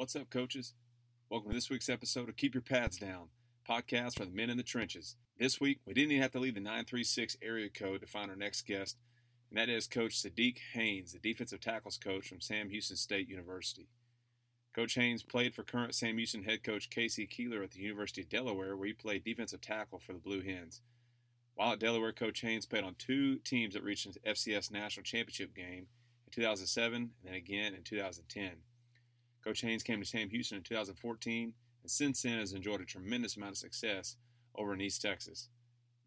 What's up, coaches? Welcome to this week's episode of Keep Your Pads Down, podcast for the men in the trenches. This week, we didn't even have to leave the 936 area code to find our next guest, and that is Coach Sadiq Haynes, the defensive tackles coach from Sam Houston State University. Coach Haynes played for current Sam Houston head coach K.C. Keeler at the University of Delaware, where he played defensive tackle for the Blue Hens. While at Delaware, Coach Haynes played on two teams that reached an FCS national championship game in 2007 and then again in 2010. Coach Haynes came to Sam Houston in 2014 and since then has enjoyed a tremendous amount of success over in East Texas.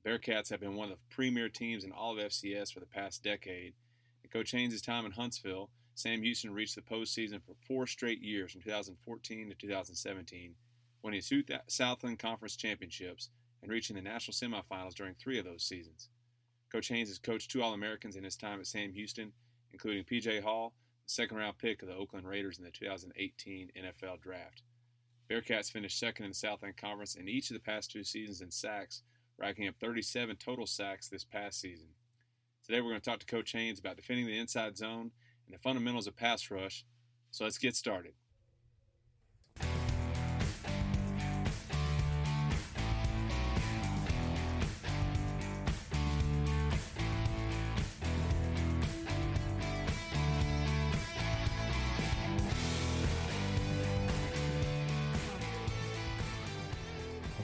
Bearcats have been one of the premier teams in all of FCS for the past decade. In Coach Haynes' time in Huntsville, Sam Houston reached the postseason for four straight years from 2014 to 2017, winning two Southland Conference championships and reaching the national semifinals during three of those seasons. Coach Haynes has coached two All Americans in his time at Sam Houston, including P.J. Hall, second round pick of the Oakland Raiders in the 2018 NFL Draft. Bearcats finished second in the Southland Conference in each of the past two seasons in sacks, racking up 37 total sacks this past season. Today we're going to talk to Coach Haynes about defending the inside zone and the fundamentals of pass rush. So let's get started.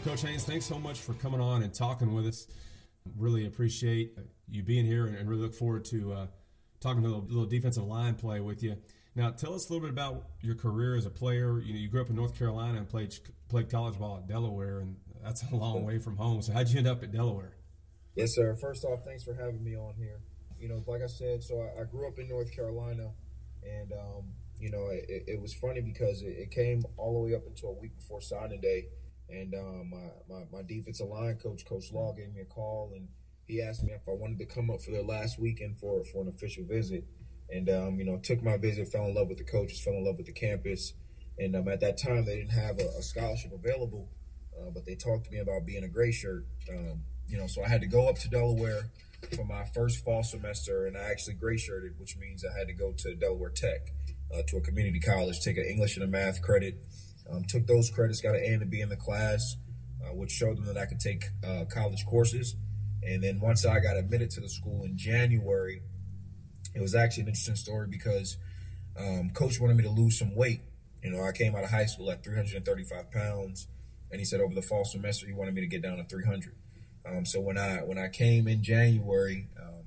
Coach Haynes, thanks so much for coming on and talking with us. Really appreciate you being here and really look forward to uh, talking a little, little, defensive line play with you. Now, tell us a little bit about your career as a player. You know, you grew up in North Carolina and played played college ball at Delaware, and that's a long way from home. So, how'd you end up at Delaware? Yes, sir. First off, thanks for having me on here. You know, like I said, so I, I grew up in North Carolina, and um, you know, it, it, was funny because it, it came all the way up until a week before signing day and um, my, my, my defensive line coach, Coach Law, gave me a call and he asked me if I wanted to come up for their last weekend for for an official visit. And um, you know, took my visit, fell in love with the coaches, fell in love with the campus. And um, at that time, they didn't have a, a scholarship available, uh, but they talked to me about being a gray shirt. Um, you know, so I had to go up to Delaware for my first fall semester, and I actually gray shirted, which means I had to go to Delaware Tech, uh, to a community college, take an English and a math credit, um, took those credits, got an A and a B in the class, uh, which showed them that I could take uh, college courses. And then once I got admitted to the school in January, it was actually an interesting story because um, coach wanted me to lose some weight. You know, I came out of high school at 335 pounds, and he said over the fall semester he wanted me to get down to 300. Um, so when I when I came in January, um,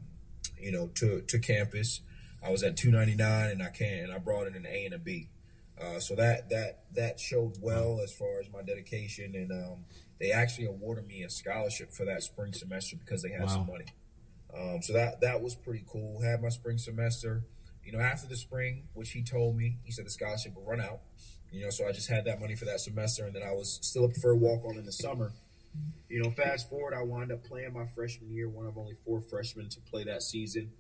you know, to to campus, I was at 299, and I can and I brought in an A and a B. Uh, so that that that showed well as far as my dedication, and um, they actually awarded me a scholarship for that spring semester because they had wow. some money. Um, so that that was pretty cool. Had my spring semester. You know, after the spring, which he told me, he said the scholarship would run out. You know, so I just had that money for that semester, and then I was still a preferred walk on in the summer. You know, fast forward, I wound up playing my freshman year, one of only four freshmen to play that season,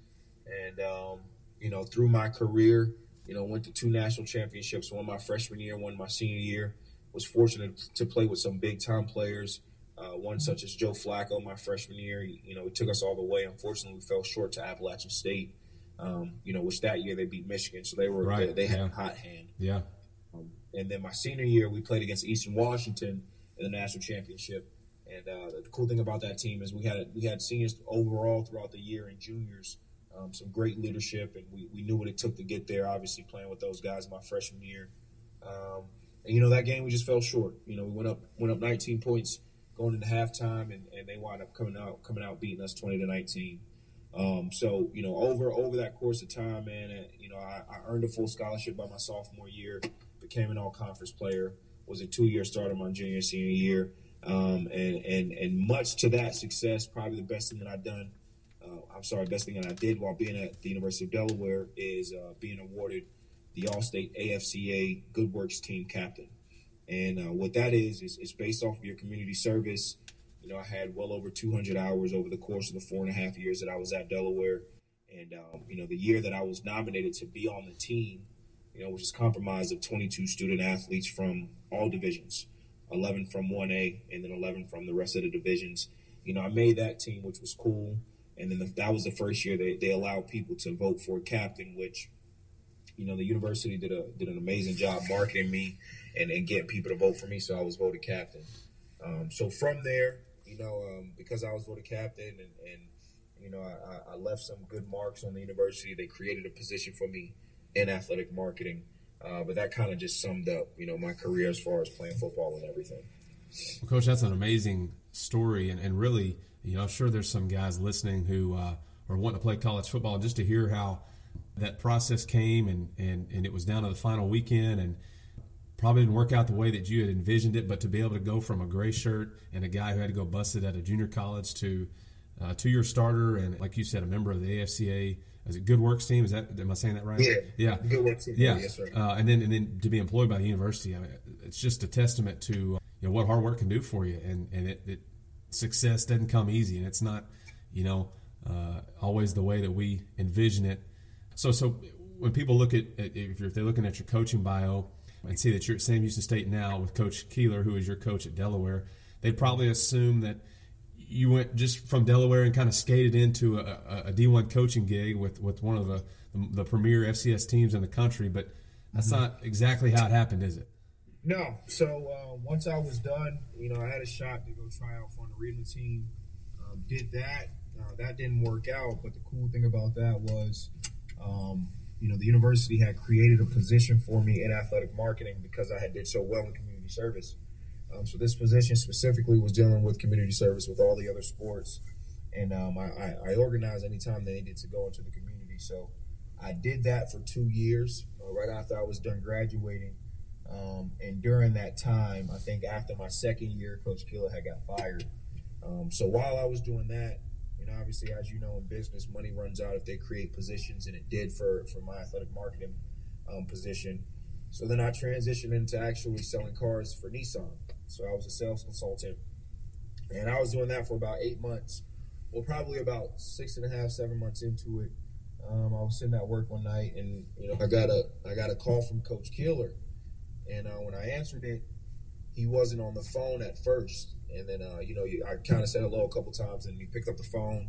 and um, you know, through my career, you know, went to two national championships, one my freshman year, one my senior year. Was fortunate to play with some big time players. Uh, one such as Joe Flacco, my freshman year. You know, it took us all the way. Unfortunately, we fell short to Appalachian State. Um, you know, which that year they beat Michigan, so they were right. they, they had yeah. a hot hand. Yeah. Um, and then my senior year, we played against Eastern Washington in the national championship. And uh, the cool thing about that team is we had we had seniors overall throughout the year and juniors um, some great leadership, and we, we knew what it took to get there. Obviously, playing with those guys my freshman year, um, and you know that game we just fell short. You know, we went up went up 19 points going into halftime, and, and they wound up coming out coming out beating us 20 to 19. Um, so you know, over over that course of time, man, and, you know, I, I, earned a full scholarship by my sophomore year, became an all conference player, was a two year starter my junior senior year, um, and and and much to that success, probably the best thing that I've done I'm sorry, best thing that I did while being at the University of Delaware is uh, being awarded the Allstate AFCA Good Works Team Captain. And uh, what that is, is it's based off of your community service. You know, I had well over 200 hours over the course of the four and a half years that I was at Delaware. And, um, you know, the year that I was nominated to be on the team, you know, which is comprised of 22 student athletes from all divisions, 11 from 1A, and then 11 from the rest of the divisions. You know, I made that team, which was cool. And then the, that was the first year they, they allowed people to vote for a captain, which you know, the university did a did an amazing job marketing me and, and getting people to vote for me, so I was voted captain. Um, so from there, you know, um, because I was voted captain and, and you know, I, I, left some good marks on the university. They created a position for me in athletic marketing. Uh, but that kind of just summed up, you know, my career as far as playing football and everything. Well, Coach, that's an amazing story, and, and really, you know, I'm sure there's some guys listening who uh, are wanting to play college football just to hear how that process came and, and, and it was down to the final weekend and probably didn't work out the way that you had envisioned it, but to be able to go from a gray shirt and a guy who had to go busted at a junior college to uh, to your starter and like you said, a member of the AFCA. Is it Good Works team? Is that am I saying that right? Yeah, yeah. Good Works team. Yeah, yes, sir. Uh, and then and then to be employed by the university, I mean, it's just a testament to you know what hard work can do for you, and and it, it success doesn't come easy, and it's not you know uh, always the way that we envision it. So so when people look at, at if, if they're looking at your coaching bio and see that you're at Sam Houston State now with Coach Keeler, who is your coach at Delaware, they probably assume that you went just from Delaware and kind of skated into a a D1 coaching gig with, with one of the, the premier FCS teams in the country, but that's mm-hmm. not exactly how it happened, is it? No. So uh, once I was done, you know, I had a shot to go try out for an arena team. Um, did that. Uh, that didn't work out, but the cool thing about that was, um, you know, the university had created a position for me in athletic marketing because I had did so well in community service. Um, so this position specifically was dealing with community service with all the other sports, and um, I, I, I, organized anytime they needed to go into the community. So I did that for two years, uh, right after I was done graduating. Um, and during that time, I think after my second year, Coach Keeler had got fired. Um, so while I was doing that, you know, obviously, as you know, in business, money runs out if they create positions, and it did for for my athletic marketing um, position. So then I transitioned into actually selling cars for Nissan. So I was a sales consultant, and I was doing that for about eight months. Well, probably about six and a half, seven months into it, um, I was sitting at work one night, and you know, I got a I got a call from Coach Keeler, and uh, when I answered it, he wasn't on the phone at first, and then uh, you know, I kind of said hello a couple times, and he picked up the phone,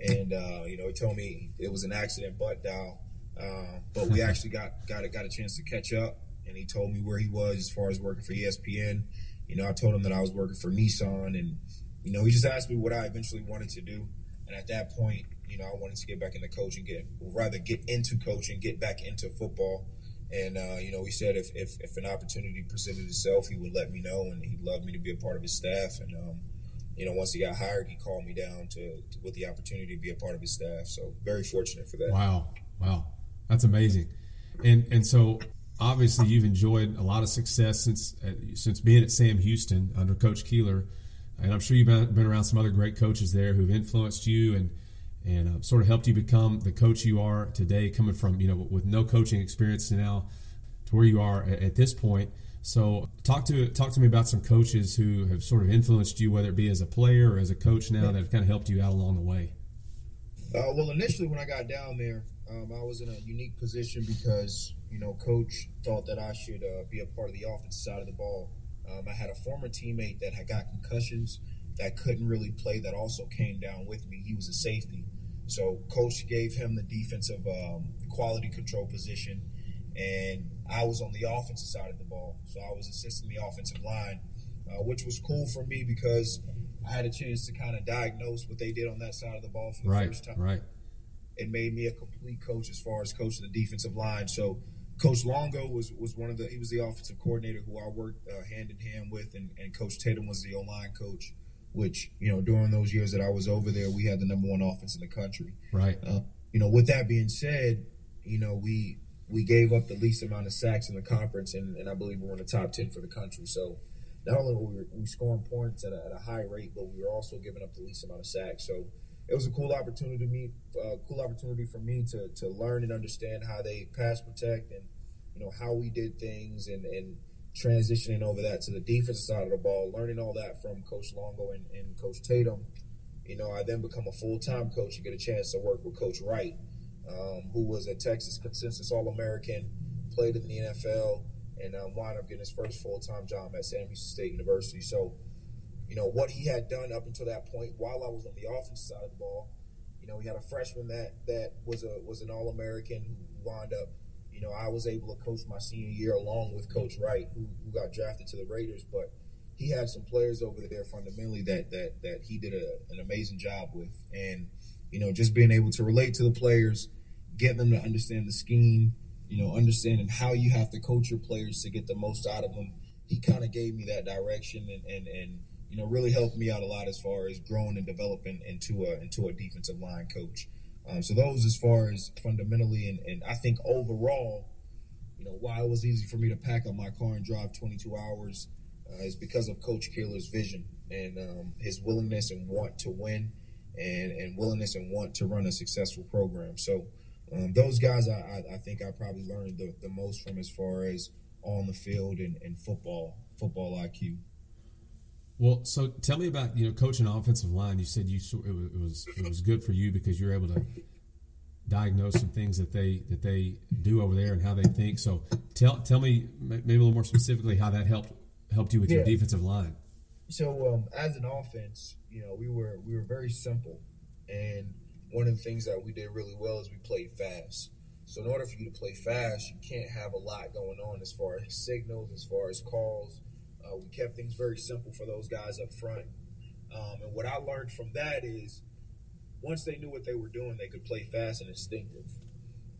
and uh, you know, he told me it was an accident butt dial, uh, but we actually got got a, got a chance to catch up, and he told me where he was as far as working for ESPN you know, I told him that I was working for Nissan, and you know, he just asked me what I eventually wanted to do. And at that point, you know, I wanted to get back into coaching, get rather get into coaching, get back into football. And uh, you know, he said if, if, if an opportunity presented itself, he would let me know, and he'd love me to be a part of his staff. And um, you know, once he got hired, he called me down to, to, with the opportunity to be a part of his staff. So very fortunate for that. Wow, wow, that's amazing. And and so obviously you've enjoyed a lot of success since uh, since being at Sam Houston under Coach Keeler, and I'm sure you've been around some other great coaches there who've influenced you and and uh, sort of helped you become the coach you are today, coming from you know with no coaching experience now to where you are at, at this point. So talk to talk to me about some coaches who have sort of influenced you, whether it be as a player or as a coach now, that have kind of helped you out along the way. Uh, well, initially when I got down there, um, I was in a unique position because you know, coach thought that I should uh, be a part of the offensive side of the ball. Um, I had a former teammate that had got concussions that couldn't really play that also came down with me. He was a safety. So coach gave him the defensive um, quality control position, and I was on the offensive side of the ball. So I was assisting the offensive line, uh, which was cool for me because I had a chance to kind of diagnose what they did on that side of the ball for the right, first time. Right. It made me a complete coach as far as coaching the defensive line. So Coach Longo was was one of the he was the offensive coordinator who I worked uh, hand in hand with, and, and Coach Tatum was the O line coach. Which you know during those years that I was over there, we had the number one offense in the country. Right. Uh, you know, with that being said, you know we we gave up the least amount of sacks in the conference, and, and I believe we were in the top ten for the country. So not only were we, we scoring points at a, at a high rate, but we were also giving up the least amount of sacks. So it was a cool opportunity to meet, uh, cool opportunity for me to to learn and understand how they pass protect and you know how we did things and and transitioning over that to the defensive side of the ball, learning all that from Coach Longo and, and Coach Tatum. You know, I then become a full time coach and get a chance to work with Coach Wright, um, who was a Texas consensus All American, played in the NFL, and um, wound up getting his first full time job at Sam Houston State University. So you know, what he had done up until that point while I was on the offensive side of the ball. You know, he had a freshman that that was a was an All American who wound up you know, I was able to coach my senior year along with Coach Wright, who, who got drafted to the Raiders, but he had some players over there fundamentally that that that he did a, an amazing job with, and you know, just being able to relate to the players, getting them to understand the scheme, you know, understanding how you have to coach your players to get the most out of them. He kind of gave me that direction and, and and you know really helped me out a lot as far as growing and developing into a into a defensive line coach. Um, so those as far as fundamentally and, and I think overall, you know, why it was easy for me to pack up my car and drive 22 hours uh, is because of Coach Keeler's vision and um, his willingness and want to win and, and willingness and want to run a successful program. So um, those guys, I, I, I, think I probably learned the, the most from as far as on the field and, and football, football IQ. Well, so tell me about you know coaching offensive line. You said you it was it was, it was good for you because you're able to diagnose some things that they that they do over there and how they think. So tell tell me maybe a little more specifically how that helped helped you with yeah. your defensive line. So um, as an offense, you know, we were we were very simple, and one of the things that we did really well is we played fast. So in order for you to play fast, you can't have a lot going on as far as signals, as far as calls. Uh, we kept things very simple for those guys up front. Um, and what I learned from that is once they knew what they were doing, they could play fast and instinctive.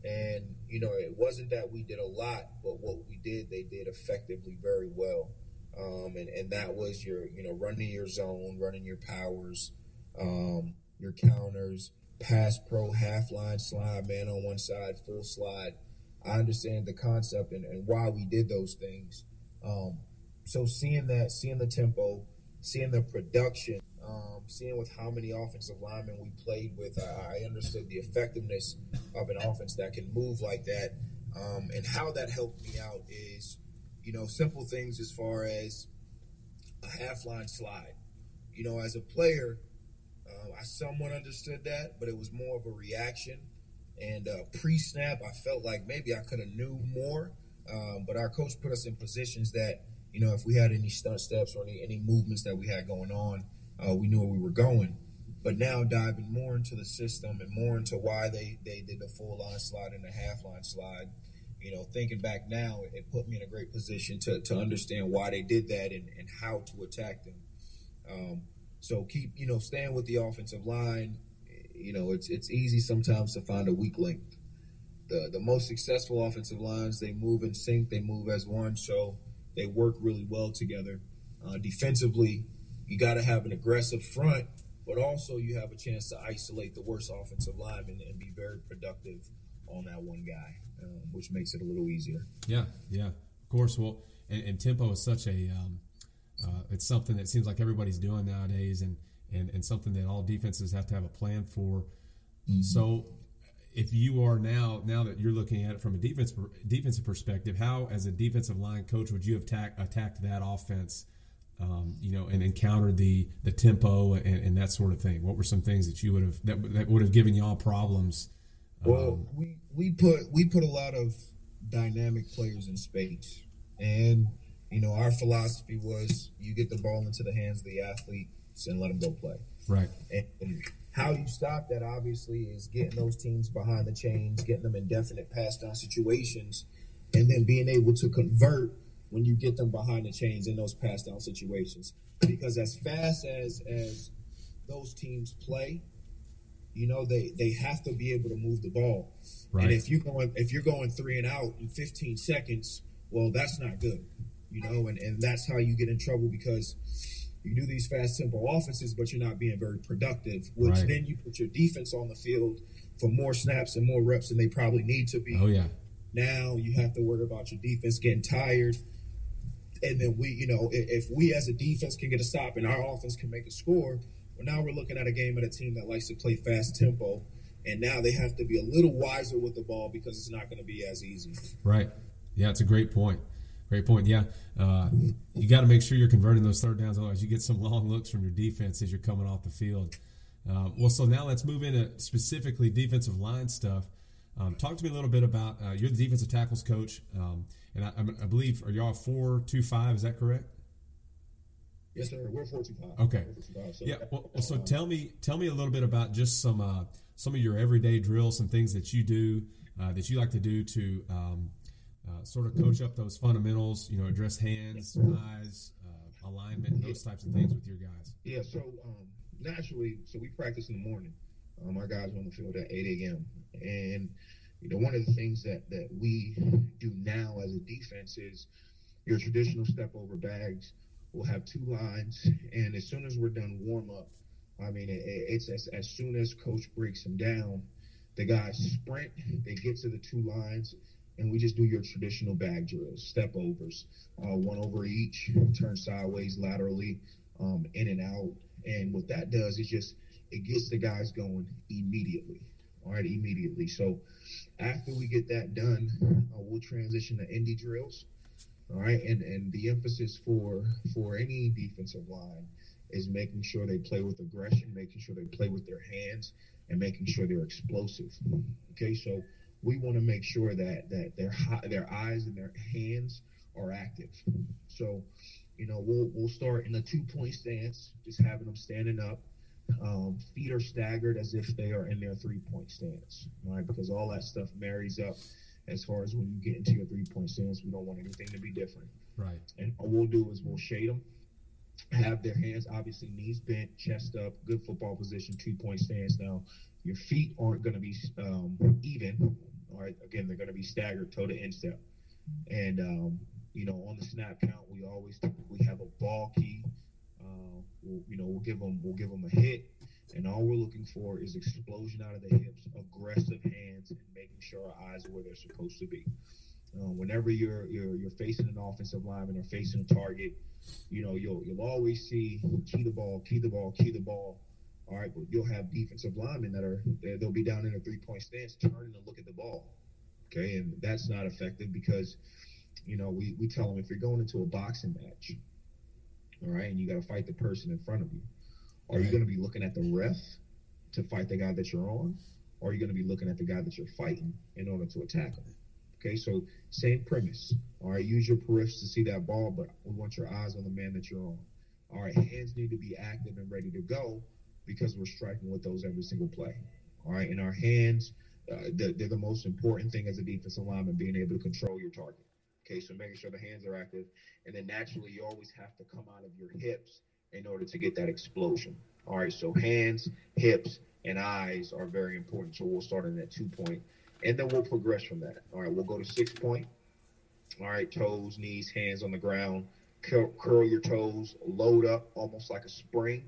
And, you know, it wasn't that we did a lot, but what we did, they did effectively very well. Um, and, and that was your, you know, running your zone, running your powers, um, your counters, pass pro, half line slide, man on one side, full slide. I understand the concept and, and why we did those things. Um, so seeing that, seeing the tempo, seeing the production, um, seeing with how many offensive linemen we played with, I, I, understood the effectiveness of an offense that can move like that. Um, and how that helped me out is, you know, simple things as far as a half line slide. You know, as a player, uh, I somewhat understood that, but it was more of a reaction. And uh, pre-snap, I felt like maybe I could have knew more, um, but our coach put us in positions that you know if we had any stunt steps or any any movements that we had going on, uh, we knew where we were going. But now diving more into the system and more into why they they did the full line slide and the half line slide, you know, thinking back now, it, put me in a great position to to understand why they did that and, and how to attack them. Um, so keep, you know, staying with the offensive line. You know, it's it's easy sometimes to find a weak link. The the most successful offensive lines, they move in sync, they move as one, so they work really well together. Uh, defensively, you got to have an aggressive front, but also you have a chance to isolate the worst offensive lineman and be very productive on that one guy, um, which makes it a little easier. Yeah, yeah, of course. Well, and, and tempo is such a um, uh, it's something that seems like everybody's doing nowadays, and, and and something that all defenses have to have a plan for. Mm-hmm. So, if you are now now that you're looking at it from a defense defensive perspective, how as a defensive line coach would you have attack, attacked that offense? Um, you know, and encountered the the tempo and, and, that sort of thing. What were some things that you would have that, that would have given y'all problems? Well, um, we we put we put a lot of dynamic players in space, and you know, our philosophy was you get the ball into the hands of the athletes and let them go play. Right. And, and how you stop that obviously is getting those teams behind the chains, getting them in definite pass down situations, and then being able to convert when you get them behind the chains in those pass down situations. Because as fast as as those teams play, you know they they have to be able to move the ball. Right. And if you going if you're going three and out in 15 seconds, well, that's not good you know, and, and that's how you get in trouble because you do these fast tempo offenses, but you're not being very productive, which right. then you put your defense on the field for more snaps and more reps than they probably need to be. Oh, yeah. Now you have to worry about your defense getting tired. And then we, you know, if we as a defense can get a stop and our offense can make a score, well, now we're looking at a game at a team that likes to play fast tempo. And now they have to be a little wiser with the ball because it's not going to be as easy. Right. Yeah, it's a great point. Great point. Yeah, uh, you got to make sure you're converting those third downs. Otherwise, you get some long looks from your defense as you're coming off the field. Uh, well, so now let's move into specifically defensive line stuff. Um, talk to me a little bit about uh, you're the defensive tackles coach, um, and I, I, believe are y'all four two five? Is that correct? Yes, sir. We're four two five. Okay. so, yeah. Well, so tell me tell me a little bit about just some uh, some of your everyday drills, some things that you do uh, that you like to do to um, uh, sort of coach up those fundamentals? You know, address hands, eyes, uh, alignment, those types of things with your guys. Yeah. So um, naturally, so we practice in the morning. Um, our guys are on the field at 8 a.m. and you know one of the things that that we do now as a defense is your traditional step over bags. We'll have two lines, and as soon as we're done warm up, I mean, it, it's as, as soon as coach breaks them down, the guys sprint, they get to the two lines, and we just do your traditional bag drills, step overs, uh, one over each, turn sideways, laterally, um, in and out. And what that does is just it gets the guys going immediately. All right, immediately. So after we get that done, uh, we'll transition to indie drills. All right, and and the emphasis for for any defensive line is making sure they play with aggression, making sure they play with their hands, and making sure they're explosive. Okay, so we want to make sure that that their their eyes and their hands are active. So, you know, we'll we'll start in a two point stance, just having them standing up. Um, feet are staggered as if they are in their three point stance, right? Because all that stuff marries up as far as when you get into your three point stance. We don't want anything to be different. Right. And all we'll do is we'll shade them have their hands obviously knees bent, chest up, good football position, two point stance. Now, your feet aren't going to be um, even. All right, again, they're going to be staggered toe to instep. And um, you know, on the snap count, we always typically have a ball key. Uh, we'll, you know, we'll give them we'll give them a hit, and all we're looking for is explosion out of the hips, aggressive hands, and making sure our eyes are where they're supposed to be. Uh, whenever you're, you're you're facing an offensive lineman or facing a target, you know you'll you'll always see key the ball, key the ball, key the ball. All right, but you'll have defensive linemen that are they'll be down in a three point stance, turning to look at the ball. Okay, and that's not effective because you know we we tell them if you're going into a boxing match, all right, and you got to fight the person in front of you, are you going to be looking at the ref to fight the guy that you're on, or are you going to be looking at the guy that you're fighting in order to attack him? Okay, so same premise. All right, use your periffs to see that ball, but we want your eyes on the man that you're on. All right, hands need to be active and ready to go because we're striking with those every single play. All right, and our hands, uh, they're, they're the most important thing as a defensive lineman, being able to control your target. Okay, so making sure the hands are active, and then naturally you always have to come out of your hips in order to get that explosion. All right, so hands, hips, and eyes are very important. So we'll start in that two point and then we'll progress from that. All right, we'll go to six point. All right, toes, knees, hands on the ground. Curl, curl your toes, load up almost like a spring.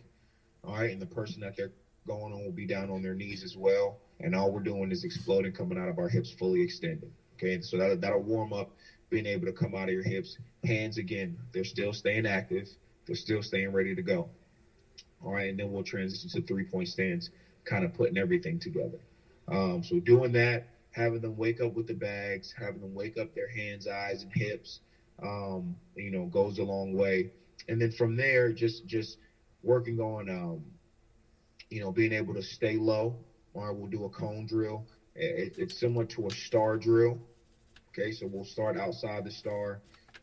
All right, and the person that they're going on will be down on their knees as well. And all we're doing is exploding, coming out of our hips fully extended. Okay, so that, that'll warm up being able to come out of your hips. Hands again, they're still staying active, they're still staying ready to go. All right, and then we'll transition to three point stance, kind of putting everything together. Um, so doing that, having them wake up with the bags, having them wake up their hands, eyes, and hips, um, you know, goes a long way. And then from there, just just working on, um, you know, being able to stay low. Or we'll do a cone drill. It, it's similar to a star drill. Okay, so we'll start outside the star,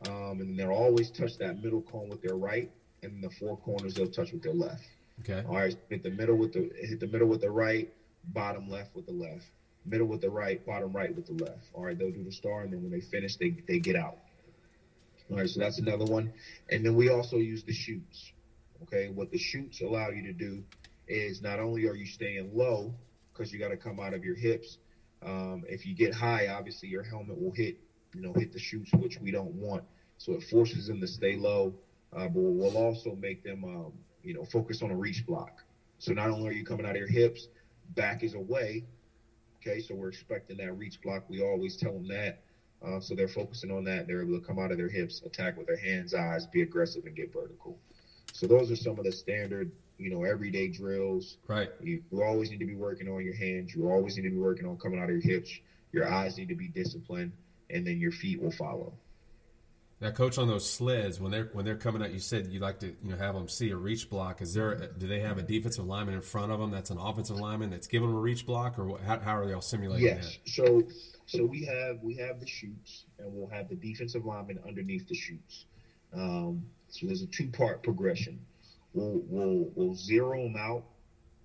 um, and they'll always touch that middle cone with their right, and the four corners they'll touch with their left. Okay. All right, hit the middle with the hit the middle with the right, bottom left with the left middle with the right, bottom right with the left. All right, they'll do the star, and then when they finish, they, they get out. All right, so that's another one. And then we also use the chutes. Okay, what the chutes allow you to do is not only are you staying low because you got to come out of your hips. Um, if you get high, obviously your helmet will hit, you know, hit the chutes, which we don't want. So it forces them to stay low, uh, but we'll also make them, um, you know, focus on a reach block. So not only are you coming out of your hips, back is away, Okay, so we're expecting that reach block. We always tell them that. Uh, so they're focusing on that. They're able to come out of their hips, attack with their hands, eyes, be aggressive, and get vertical. So those are some of the standard, you know, everyday drills. Right. You, you always need to be working on your hands. You always need to be working on coming out of your hips. Your eyes need to be disciplined, and then your feet will follow. Now, coach, on those sleds when they're when they're coming out, you said you like to you know have them see a reach block. Is there do they have a defensive lineman in front of them that's an offensive lineman that's giving them a reach block, or how, how are they all simulating yes. that? So so we have we have the chutes, and we'll have the defensive lineman underneath the chutes. Um, so there's a two part progression. We'll we'll we'll zero them out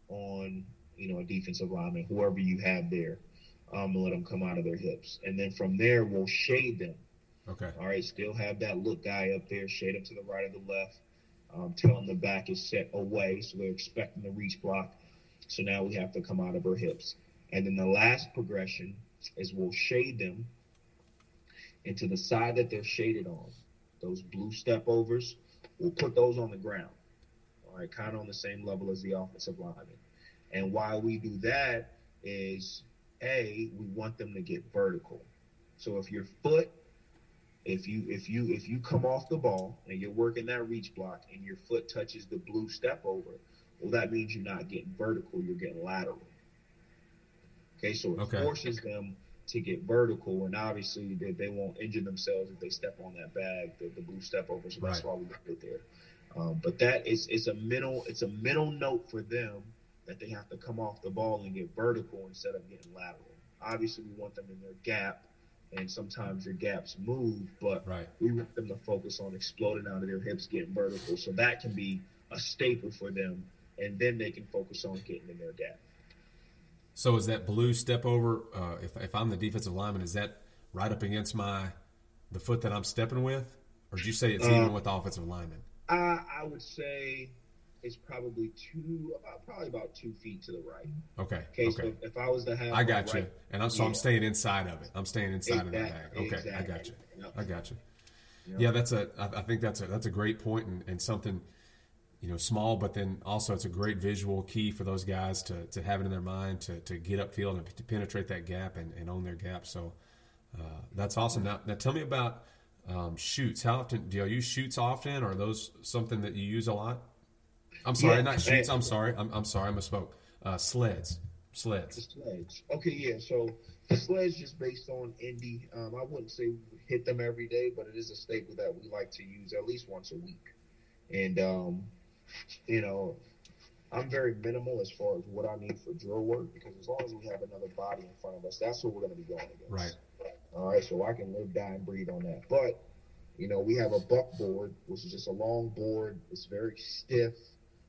on you know a defensive lineman, whoever you have there. um, and let them come out of their hips. And then from there, we'll shade them. Okay. All right, still have that look guy up there, shade them to the right or the left. Um, tell them the back is set away, so they're expecting the reach block. So now we have to come out of our hips. And then the last progression is we'll shade them into the side that they're shaded on. Those blue step overs, we'll put those on the ground. All right, kind of on the same level as the offensive lineman. And why we do that is A, we want them to get vertical. So if your foot if you if you if you come off the ball and you're working that reach block and your foot touches the blue step over, well that means you're not getting vertical, you're getting lateral. Okay, so it Okay. forces them to get vertical, and obviously they, they won't injure themselves if they step on that bag, the, the blue step over. So that's Right. why we put it there. Um, but that is it's a middle it's a mental note for them that they have to come off the ball and get vertical instead of getting lateral. Obviously, we want them in their gap, and sometimes your gaps move, but Right. we want them to focus on exploding out of their hips, getting vertical. So that can be a staple for them, and then they can focus on getting in their gap. So is that blue step over? Uh, if if I'm the defensive lineman, is that right up against my the foot that I'm stepping with, or do you say it's Uh, even with the offensive lineman? I, I would say it's probably two, about, probably about two feet to the right. Okay. Okay, Okay. so if I was to have, I got you. right- And I'm so I'm staying inside of it. I'm staying inside of that bag. Exactly, Okay, I got you. Yep. I got you. Yep. Yeah, that's a. I I think that's a that's a great point and, and something, you know, small, but then also it's a great visual key for those guys to, to have it in their mind to, to get upfield and to penetrate that gap and, and own their gap. So uh, that's awesome. Now, now tell me about um, chutes. How often do you use chutes often? Or are those something that you use a lot? I'm sorry, Yeah, not chutes. I'm sorry. I'm, I'm sorry. I misspoke. Uh, sleds. The Sleds. Okay, yeah. So the sledge is based on Indy. Um, I wouldn't say we hit them every day, but it is a staple that we like to use at least once a week. And um, you know, I'm very minimal as far as what I need for drill work because as long as we have another body in front of us, that's what we're going to be going against. Right. All right, so I can live, die, and breathe on that. But you know, we have a buck board, which is just a long board. It's very stiff.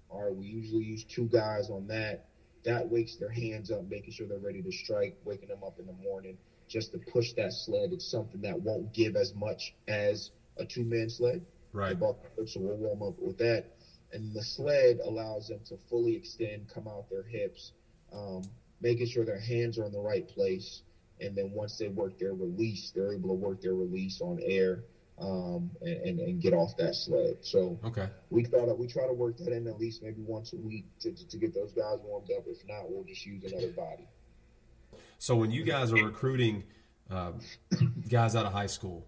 All right, we usually use two guys on that. That wakes their hands up, making sure they're ready to strike, waking them up in the morning just to push that sled. It's something that won't give as much as a two man sled. Right. The buck board, so we'll warm up with that. And the sled allows them to fully extend, come out their hips, um, making sure their hands are in the right place. And then once they work their release, they're able to work their release on air um, and, and, and get off that sled. So Okay. we try to we try to work that in at least maybe once a week to, to, to get those guys warmed up. If not, we'll just use another body. So when you guys are recruiting uh, guys out of high school,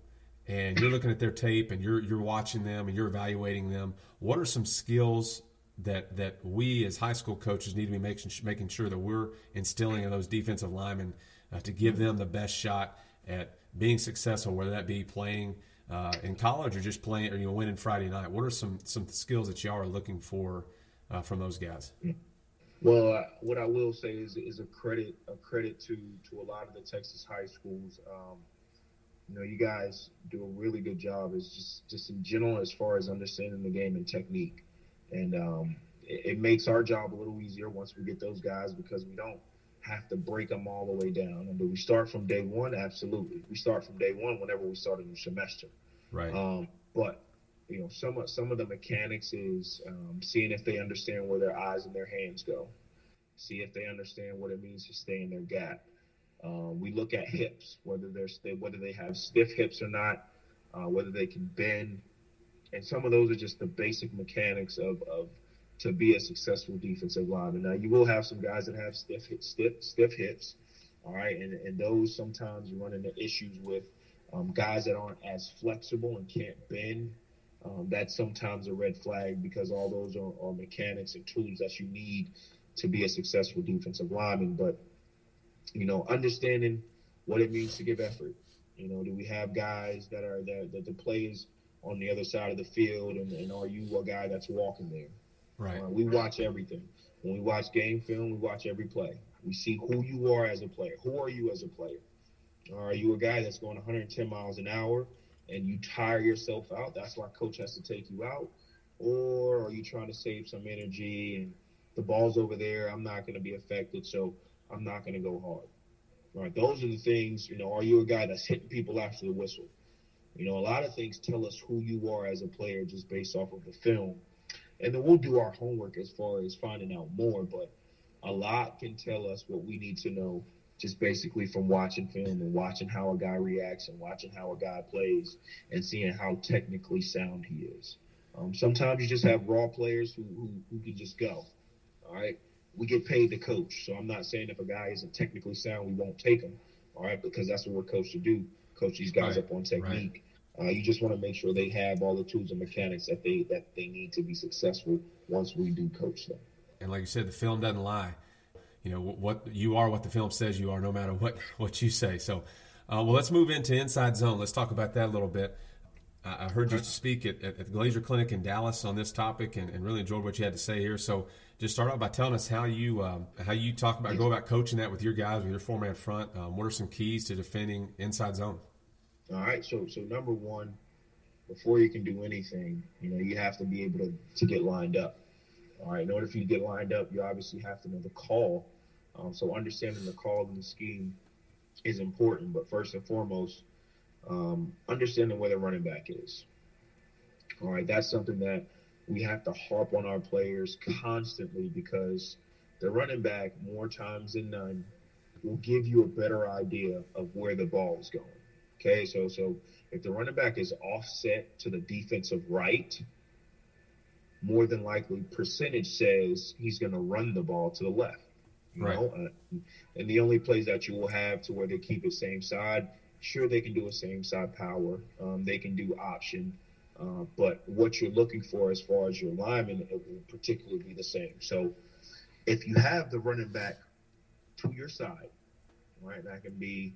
and you're looking at their tape and you're you're watching them and you're evaluating them, what are some skills that that we as high school coaches need to be making making sure that we're instilling in those defensive linemen uh, to give them the best shot at being successful, whether that be playing uh, in college or just playing or you know winning Friday night. What are some some skills that y'all are looking for uh, from those guys? Well, uh, what I will say is is a credit a credit to to a lot of the Texas high schools. Um, you know, you guys do a really good job. Is just just in general as far as understanding the game and technique, and um, it, it makes our job a little easier once we get those guys because we don't have to break them all the way down. And do we start from day one? Absolutely, we start from day one whenever we start a new semester. Right. Um, but you know, some of some of the mechanics is um, seeing if they understand where their eyes and their hands go. See if they understand what it means to stay in their gap. Um, we look at hips, whether they're whether they have stiff hips or not, uh, whether they can bend, and some of those are just the basic mechanics of, of to be a successful defensive lineman. Now you will have some guys that have stiff hip, stiff stiff hips, all right, and and those sometimes run into issues with um, guys that aren't as flexible and can't bend. Um, that's sometimes a red flag because all those are, are mechanics and tools that you need to be a successful defensive lineman. But you know, understanding what it means to give effort. You know, do we have guys that are that, that the play is on the other side of the field, and, and are you a guy that's walking there? Right. Uh, we watch everything. When we watch game film, we watch every play. We see who you are as a player. Who are you as a player? Are you a guy that's going 110 miles an hour and you tire yourself out? That's why coach has to take you out. Or are you trying to save some energy and the ball's over there? I'm not going to be affected, so I'm not going to go hard. Right, those are the things. You know, are you a guy that's hitting people after the whistle? You know, a lot of things tell us who you are as a player just based off of the film, and then we'll do our homework as far as finding out more. But a lot can tell us what we need to know just basically from watching film and watching how a guy reacts and watching how a guy plays and seeing how technically sound he is. Um, sometimes you just have raw players who, who, who can just go. All right. We get paid to coach. So I'm not saying if a guy isn't technically sound, we won't take him. All right. Because that's what we're coached to do coach these guys right. up on technique. Right. Uh, you just want to make sure they have all the tools and mechanics that they that they need to be successful once we do coach them. And like you said, the film doesn't lie you know what you are what the film says you are no matter what what you say so uh, well let's move into inside zone let's talk about that a little bit i heard you speak at, at, the glazier clinic in dallas on this topic and, and, really enjoyed what you had to say here so just start off by telling us how you um, how you talk about go about coaching that with your guys with your four man front um, what are some keys to defending inside zone all right so so number one before you can do anything you know you have to be able to, to get lined up all right, in order for you to get lined up, you obviously have to know the call. Um, so understanding the call and the scheme is important. But first and foremost, um, understanding where the running back is. All right, that's something that we have to harp on our players constantly because the running back, more times than none, will give you a better idea of where the ball is going. Okay, so so if the running back is offset to the defensive right, more than likely percentage says he's going to run the ball to the left. You right. know, uh, and the only plays that you will have to where they keep it same side, sure they can do a same side power, um, they can do option, uh, but what you're looking for as far as your lineman, it will particularly be the same. So if you have the running back to your side, right, that can be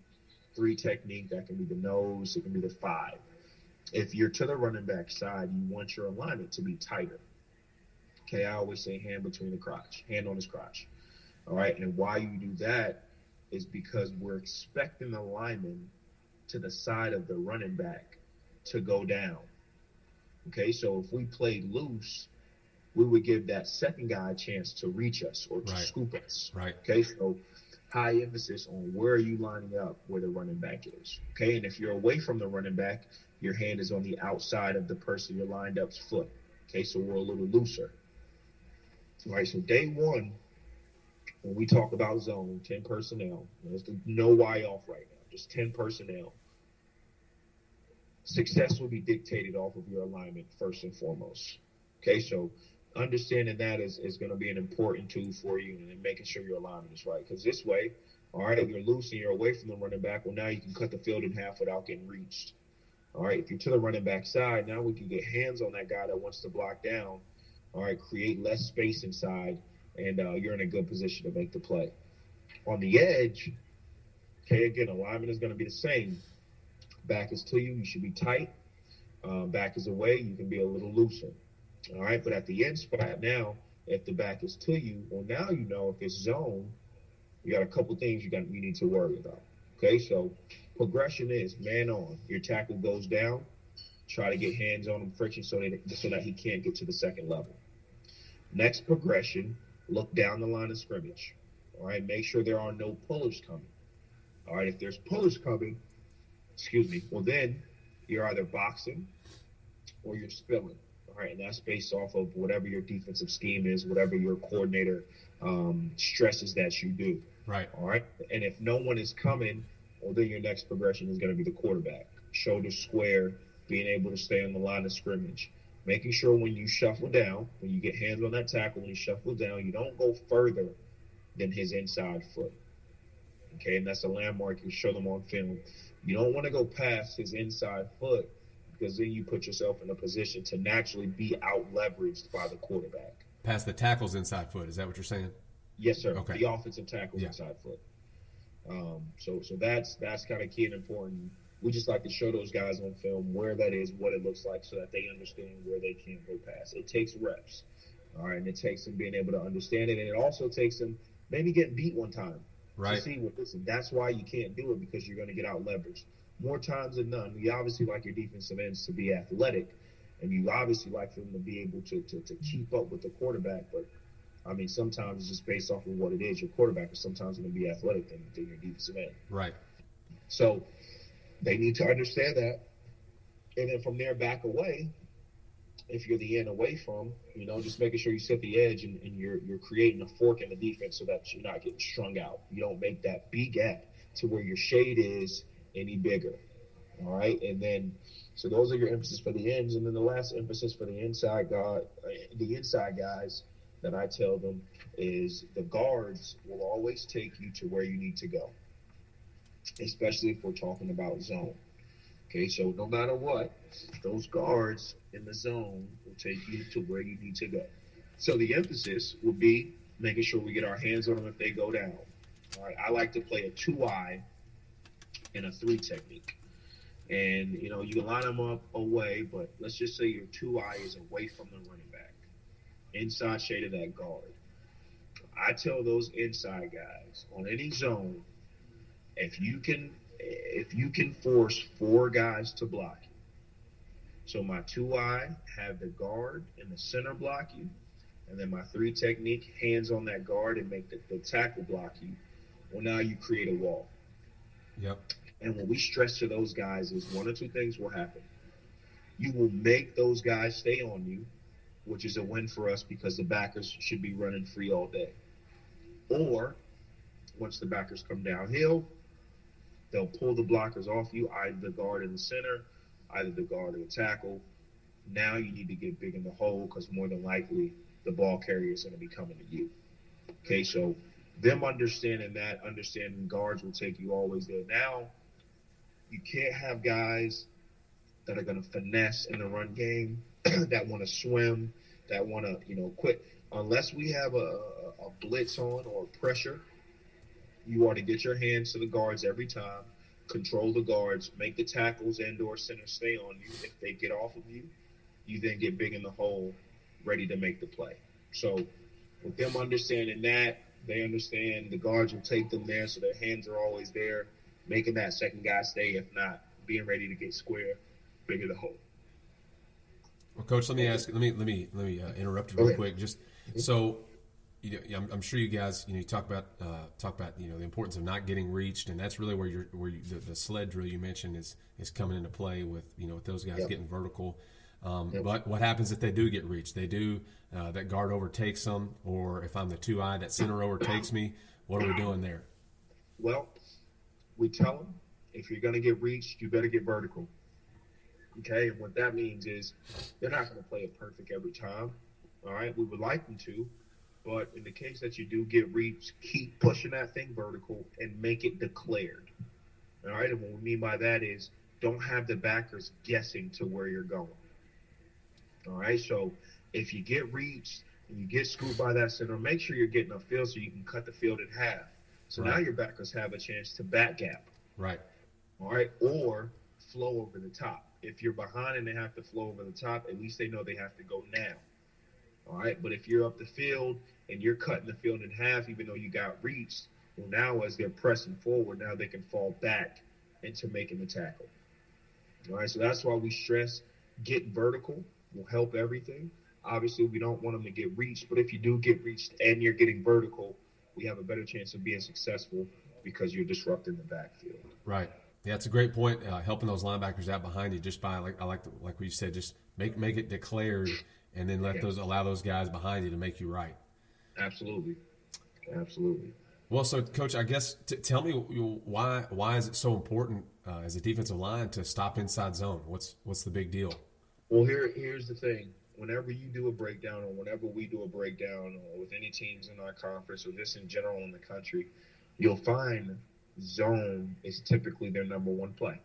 three technique, that can be the nose, it can be the five. If you're to the running back side, you want your alignment to be tighter. Okay, I always say hand between the crotch, hand on his crotch. All right, and why you do that is because we're expecting the lineman to the side of the running back to go down. Okay, so if we played loose, we would give that second guy a chance to reach us or to right. scoop us. Right. Okay, so high emphasis on where are you lining up where the running back is. Okay, and if you're away from the running back, your hand is on the outside of the person you're lined up's foot. Okay, so we're a little looser. Right. So day one, when we talk about zone, 10 personnel, there's no Y off right now, just 10 personnel. Success will be dictated off of your alignment first and foremost. Okay, so understanding that is, is going to be an important tool for you and making sure your alignment is right. Because this way, all right, if you're loose and you're away from the running back, well, now you can cut the field in half without getting reached. All right, if you're to the running back side, now we can get hands on that guy that wants to block down all right, create less space inside, and uh, you're in a good position to make the play. On the edge, okay, again, alignment is going to be the same. Back is to you, you should be tight. Um, back is away, you can be a little looser. All right, but at the end spot now, if the back is to you, well, now you know if it's zone, you got a couple things you got you need to worry about. Okay, so progression is man on. Your tackle goes down. Try to get hands on him, friction, so that so that he can't get to the second level. Next progression, look down the line of scrimmage. All right, make sure there are no pullers coming. All right, if there's pullers coming, excuse me, well then you're either boxing or you're spilling. All right, and that's based off of whatever your defensive scheme is, whatever your coordinator um, stresses that you do. Right. All right, and if no one is coming, well then your next progression is going to be the quarterback, shoulder square, being able to stay on the line of scrimmage making sure when you shuffle down, when you get hands on that tackle, when you shuffle down, you don't go further than his inside foot. Okay, and that's a landmark you show them on film. You don't want to go past his inside foot because then you put yourself in a position to naturally be out leveraged by the quarterback. Past the tackle's inside foot, is that what you're saying? Yes, sir. Okay. The offensive tackle's yeah. inside foot. Um, so so that's that's kind of key and important we just like to show those guys on film where that is, what it looks like, so that they understand where they can't go past. It takes reps, all right, and it takes them being able to understand it, and it also takes them maybe getting beat one time. Right. See what listen, that's why you can't do it because you're going to get out leveraged more times than none. You obviously like your defensive ends to be athletic, and you obviously like them to be able to, to, to keep up with the quarterback. But I mean, sometimes it's just based off of what it is. Your quarterback is sometimes going to be athletic than, than your defensive end. Right. So they need to understand that. And then from there back away, if you're the end away from, you know, just making sure you set the edge and, and you're you're creating a fork in the defense so that you're not getting strung out. You don't make that B gap to where your shade is any bigger. All right. And then so those are your emphasis for the ends. And then the last emphasis for the inside guy uh, the inside guys that I tell them is the guards will always take you to where you need to go. Especially if we're talking about zone. Okay, so no matter what, those guards in the zone will take you to where you need to go. So the emphasis will be making sure we get our hands on them if they go down. All right, I like to play a two eye and a three technique. And you know, you can line them up away, but let's just say your two eye is away from the running back, inside shade of that guard. I tell those inside guys on any zone, if you can if you can force four guys to block you. So my two eye have the guard and the center block you, and then my three technique hands on that guard and make the, the tackle block you. Well, now you create a wall. Yep. And what we stress to those guys is one or two things will happen. You will make those guys stay on you, which is a win for us because the backers should be running free all day. Or once the backers come downhill, they'll pull the blockers off you, either the guard in the center, either the guard or the tackle. Now you need to get big in the hole because more than likely the ball carrier is going to be coming to you. Okay, so them understanding that, understanding guards will take you always there. Now you can't have guys that are going to finesse in the run game, that want to swim, that want to, you know, quit. Unless we have a, a blitz on or pressure, you are to get your hands to the guards every time, control the guards, make the tackles and or center stay on you. If they get off of you, you then get big in the hole, ready to make the play. So with them understanding that, they understand the guards will take them there, so their hands are always there making that second guy stay, if not being ready to get square, bigger the hole. Well, coach, let me ask. Let me let me let me uh, interrupt you real quick. Just so you know, I'm, I'm sure you guys, you know, you talk about uh, talk about you know the importance of not getting reached, and that's really where you're where you, the, the sled drill you mentioned is is coming into play with you know with those guys Yep. getting vertical. Um, Yep. But what happens if they do get reached? They do uh, that guard overtakes them, or if I'm the two eye, that center overtakes me. What are we doing there? Well, we tell them if you're going to get reached, you better get vertical. Okay, and what that means is they're not going to play it perfect every time. All right, we would like them to, but in the case that you do get reached, keep pushing that thing vertical and make it declared. All right, and what we mean by that is don't have the backers guessing to where you're going. All right, so if you get reached and you get scooped by that center, make sure you're getting a field so you can cut the field in half. So now your backers have a chance to back gap, Right. all right, or flow over the top. If you're behind and they have to flow over the top, at least they know they have to go now. All right, but if you're up the field and you're cutting the field in half, even though you got reached, well, now as they're pressing forward, now they can fall back into making the tackle. All right, so that's why we stress get vertical will help everything. Obviously, we don't want them to get reached, but if you do get reached and you're getting vertical, we have a better chance of being successful because you're disrupting the backfield. Right. Yeah, it's a great point. Uh, helping those linebackers out behind you just by like I like the, like what you said, just make make it declared, and then let Yeah. those allow those guys behind you to make you right. Absolutely, absolutely. Well, so coach, I guess t- tell me why why is it so important uh, as a defensive line to stop inside zone? What's what's the big deal? Well, here here's the thing. Whenever you do a breakdown, or whenever we do a breakdown, or with any teams in our conference, or just in general in the country, you'll find zone is typically their number one play.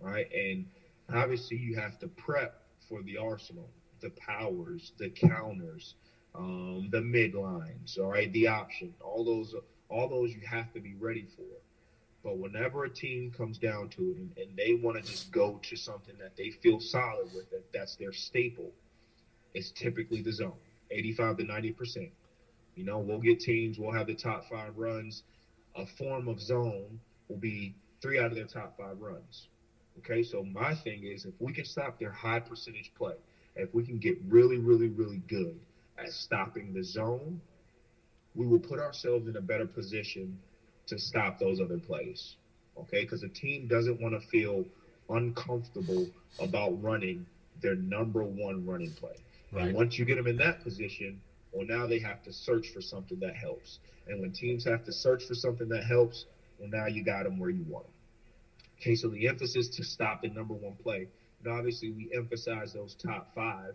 right? and obviously you have to prep for the arsenal, the powers, the counters, um, the midlines. All right, the option, all those, all those you have to be ready for. But whenever a team comes down to it and, and they want to just go to something that they feel solid with, that that's their staple, it's typically the zone, 85 to 90 percent. You know, we'll get teams, we'll have the top five runs. A form of zone will be three out of their top five runs. Okay, so my thing is if we can stop their high percentage play, if we can get really, really, really good at stopping the zone, we will put ourselves in a better position to stop those other plays. Okay, because the team doesn't want to feel uncomfortable about running their number one running play. Right. And once you get them in that position, well, now they have to search for something that helps. And when teams have to search for something that helps, well, now you got them where you want them. Okay, so the emphasis to stop the number one play. Obviously, we emphasize those top five,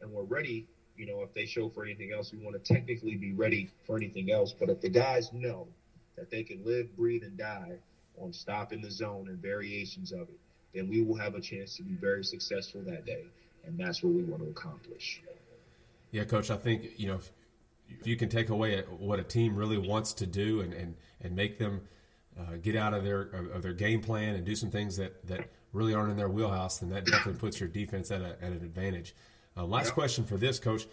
and we're ready. You know, if they show for anything else, we want to technically be ready for anything else. But if the guys know that they can live, breathe, and die on stopping the zone and variations of it, then we will have a chance to be very successful that day. And that's what we want to accomplish. Yeah, coach, I think, you know, if, if you can take away what a team really wants to do and, and, and make them uh, get out of their of their game plan and do some things that, that really aren't in their wheelhouse, then that definitely puts your defense at, a, at an advantage. Uh, last question for this, coach.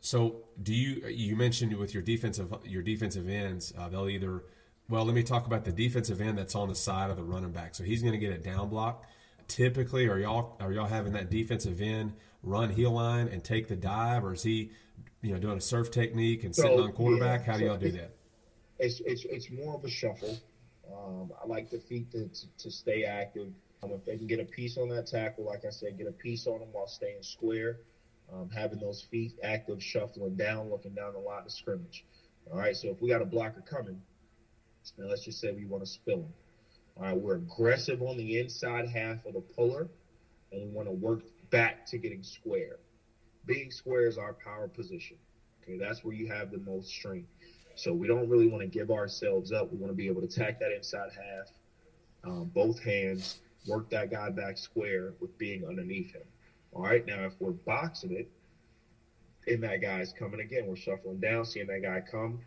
So, do you you mentioned with your defensive your defensive ends, uh, they'll either well, let me talk about the defensive end that's on the side of the running back. So he's going to get a down block. Typically, are y'all are y'all having that defensive end run heel line and take the dive, or is he, you know, doing a surf technique and sitting so, on quarterback? Yeah, How do y'all do that? It's it's it's more of a shuffle. Um, I like the feet to, to, to stay active. Um, if they can get a piece on that tackle, like I said, get a piece on them while staying square, um, having those feet active, shuffling down, looking down the line of scrimmage. All right, so if we got a blocker coming, now let's just say we want to spill them. All right, we're aggressive on the inside half of the puller, and we want to work back to getting square. Being square is our power position. Okay, that's where you have the most strength. So we don't really want to give ourselves up. We want to be able to attack that inside half, um, both hands, work that guy back square with being underneath him. All right, now if we're boxing it, and that guy's coming again, we're shuffling down, seeing that guy come.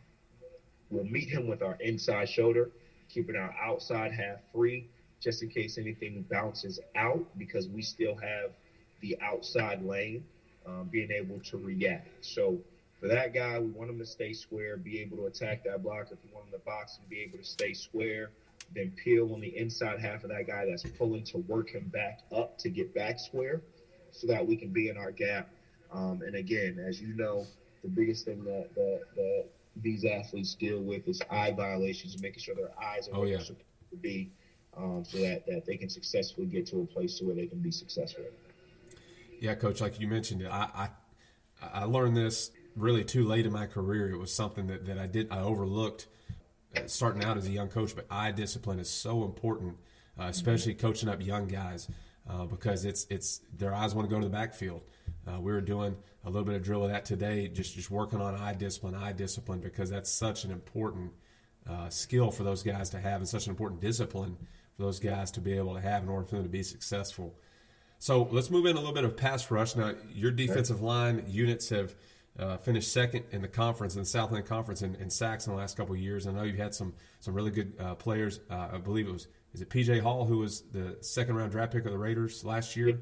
We'll meet him with our inside shoulder, keeping our outside half free, just in case anything bounces out, because we still have the outside lane, um, being able to react. So for that guy, we want him to stay square, be able to attack that block. If we want him to box and be able to stay square, then peel on the inside half of that guy that's pulling to work him back up to get back square so that we can be in our gap. Um, and again, as you know, the biggest thing that, that, that these athletes deal with is eye violations making sure their eyes are oh, where yeah. they're supposed to be um, so that, that they can successfully get to a place to where they can be successful. Yeah, coach, like you mentioned, I, I, I learned this really too late in my career. It was something that, that I did I overlooked starting out as a young coach. But eye discipline is so important, uh, especially mm-hmm. coaching up young guys, uh, because it's it's their eyes want to go to the backfield. Uh, we were doing a little bit of drill of that today, just just working on eye discipline, eye discipline, because that's such an important uh, skill for those guys to have, and such an important discipline for those guys to be able to have in order for them to be successful. So let's move in a little bit of pass rush. Now, your defensive line units have uh, finished second in the conference in the Southland Conference in, in sacks in the last couple of years. I know you've had some some really good uh, players. Uh, I believe it was is it PJ Hall who was the second round draft pick of the Raiders last year.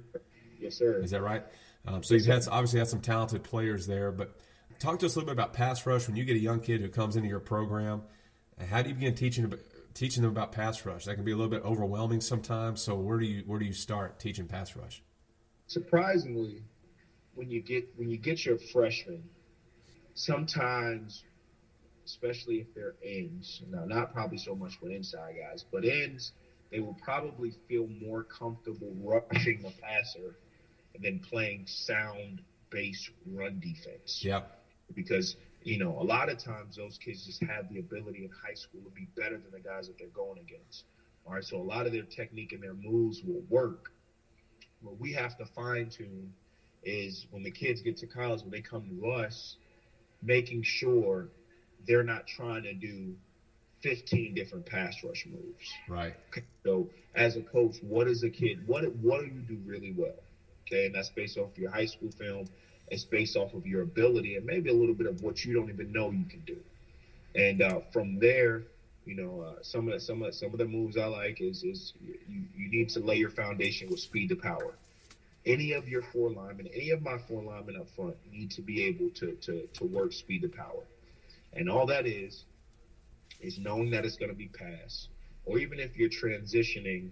Yes, sir. Is that right? Um, so yes, you've had obviously had some talented players there. But talk to us a little bit about pass rush when you get a young kid who comes into your program. How do you begin teaching teaching them about pass rush? That can be a little bit overwhelming sometimes. So where do you where do you start teaching pass rush? Surprisingly, when you get when you get your freshmen, sometimes, especially if they're ends, now not probably so much with inside guys, but ends, they will probably feel more comfortable rushing the passer than playing sound base run defense. Yeah. Because you know, a lot of times those kids just have the ability in high school to be better than the guys that they're going against. All right, so a lot of their technique and their moves will work. But we have to fine tune is when the kids get to college, when they come to us, making sure they're not trying to do 15 different pass rush moves. Right. So as a coach, what is a kid? What what do you do really well? Okay, and that's based off your high school film. It's based off of your ability and maybe a little bit of what you don't even know you can do. And uh, from there, you know, uh, some of the, some of some of the moves I like is is you, you need to lay your foundation with speed to power any of your four linemen, any of my four linemen up front need to be able to to to work speed to power. And all that is is knowing that it's going to be pass. Or even if you're transitioning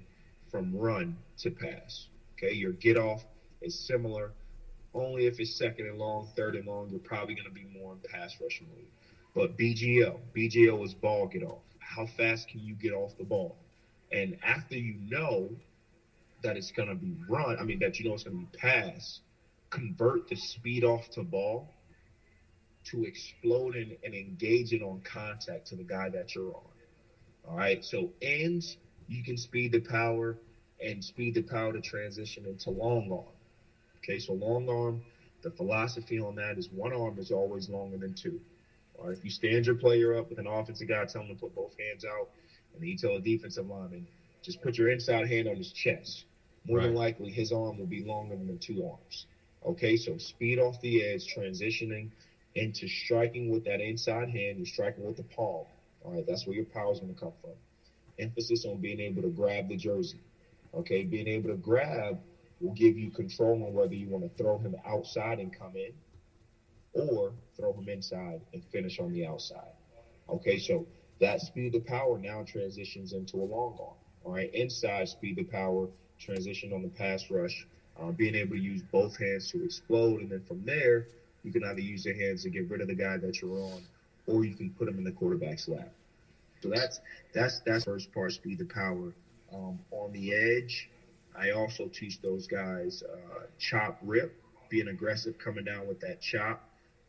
from run to pass. Okay, your get off is similar. Only if it's second and long, third and long, you're probably going to be more in pass rush mode. But BGO, BGO is ball get off. How fast can you get off the ball? And after you know that it's going to be run, I mean, that you know it's going to be passed, convert the speed off to ball to exploding and engaging on contact to the guy that you're on. All right. So ends, you can speed the power and speed the power to transition into long arm. Okay. So long arm, the philosophy on that is one arm is always longer than two. All right. If you stand your player up with an offensive guy, tell him to put both hands out, and then you tell a defensive lineman, just put your inside hand on his chest. More right. than likely, his arm will be longer than the two arms. Okay. So speed off the edge, transitioning into striking with that inside hand, you're striking with the palm. All right, that's where your power is going to come from. Emphasis on being able to grab the jersey. Okay, being able to grab will give you control on whether you want to throw him outside and come in or throw him inside and finish on the outside. Okay, so that speed to power now transitions into a long arm. All right, inside speed to power transition on the pass rush, uh, being able to use both hands to explode, and then from there, you can either use your hands to get rid of the guy that you're on, or you can put him in the quarterback's lap. So that's that's that's first part, speed to power. Um, on the edge, I also teach those guys uh, chop rip, being aggressive, coming down with that chop,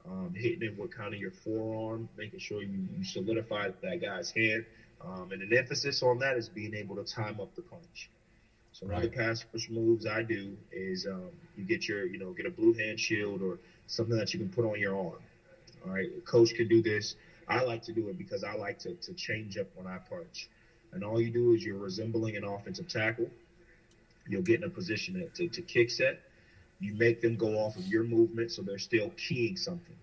um, hitting it with kind of your forearm, making sure you, you solidify that guy's head. Um, and an emphasis on that is being able to time up the punch. So right. one of the pass push moves I do is um, you get your, you know, get a blue hand shield or something that you can put on your arm. All right, coach can do this. I like to do it because I like to, to change up when I punch. And all you do is you're resembling an offensive tackle. You'll get in a position to, to, to kick set. You make them go off of your movement so they're still keying something.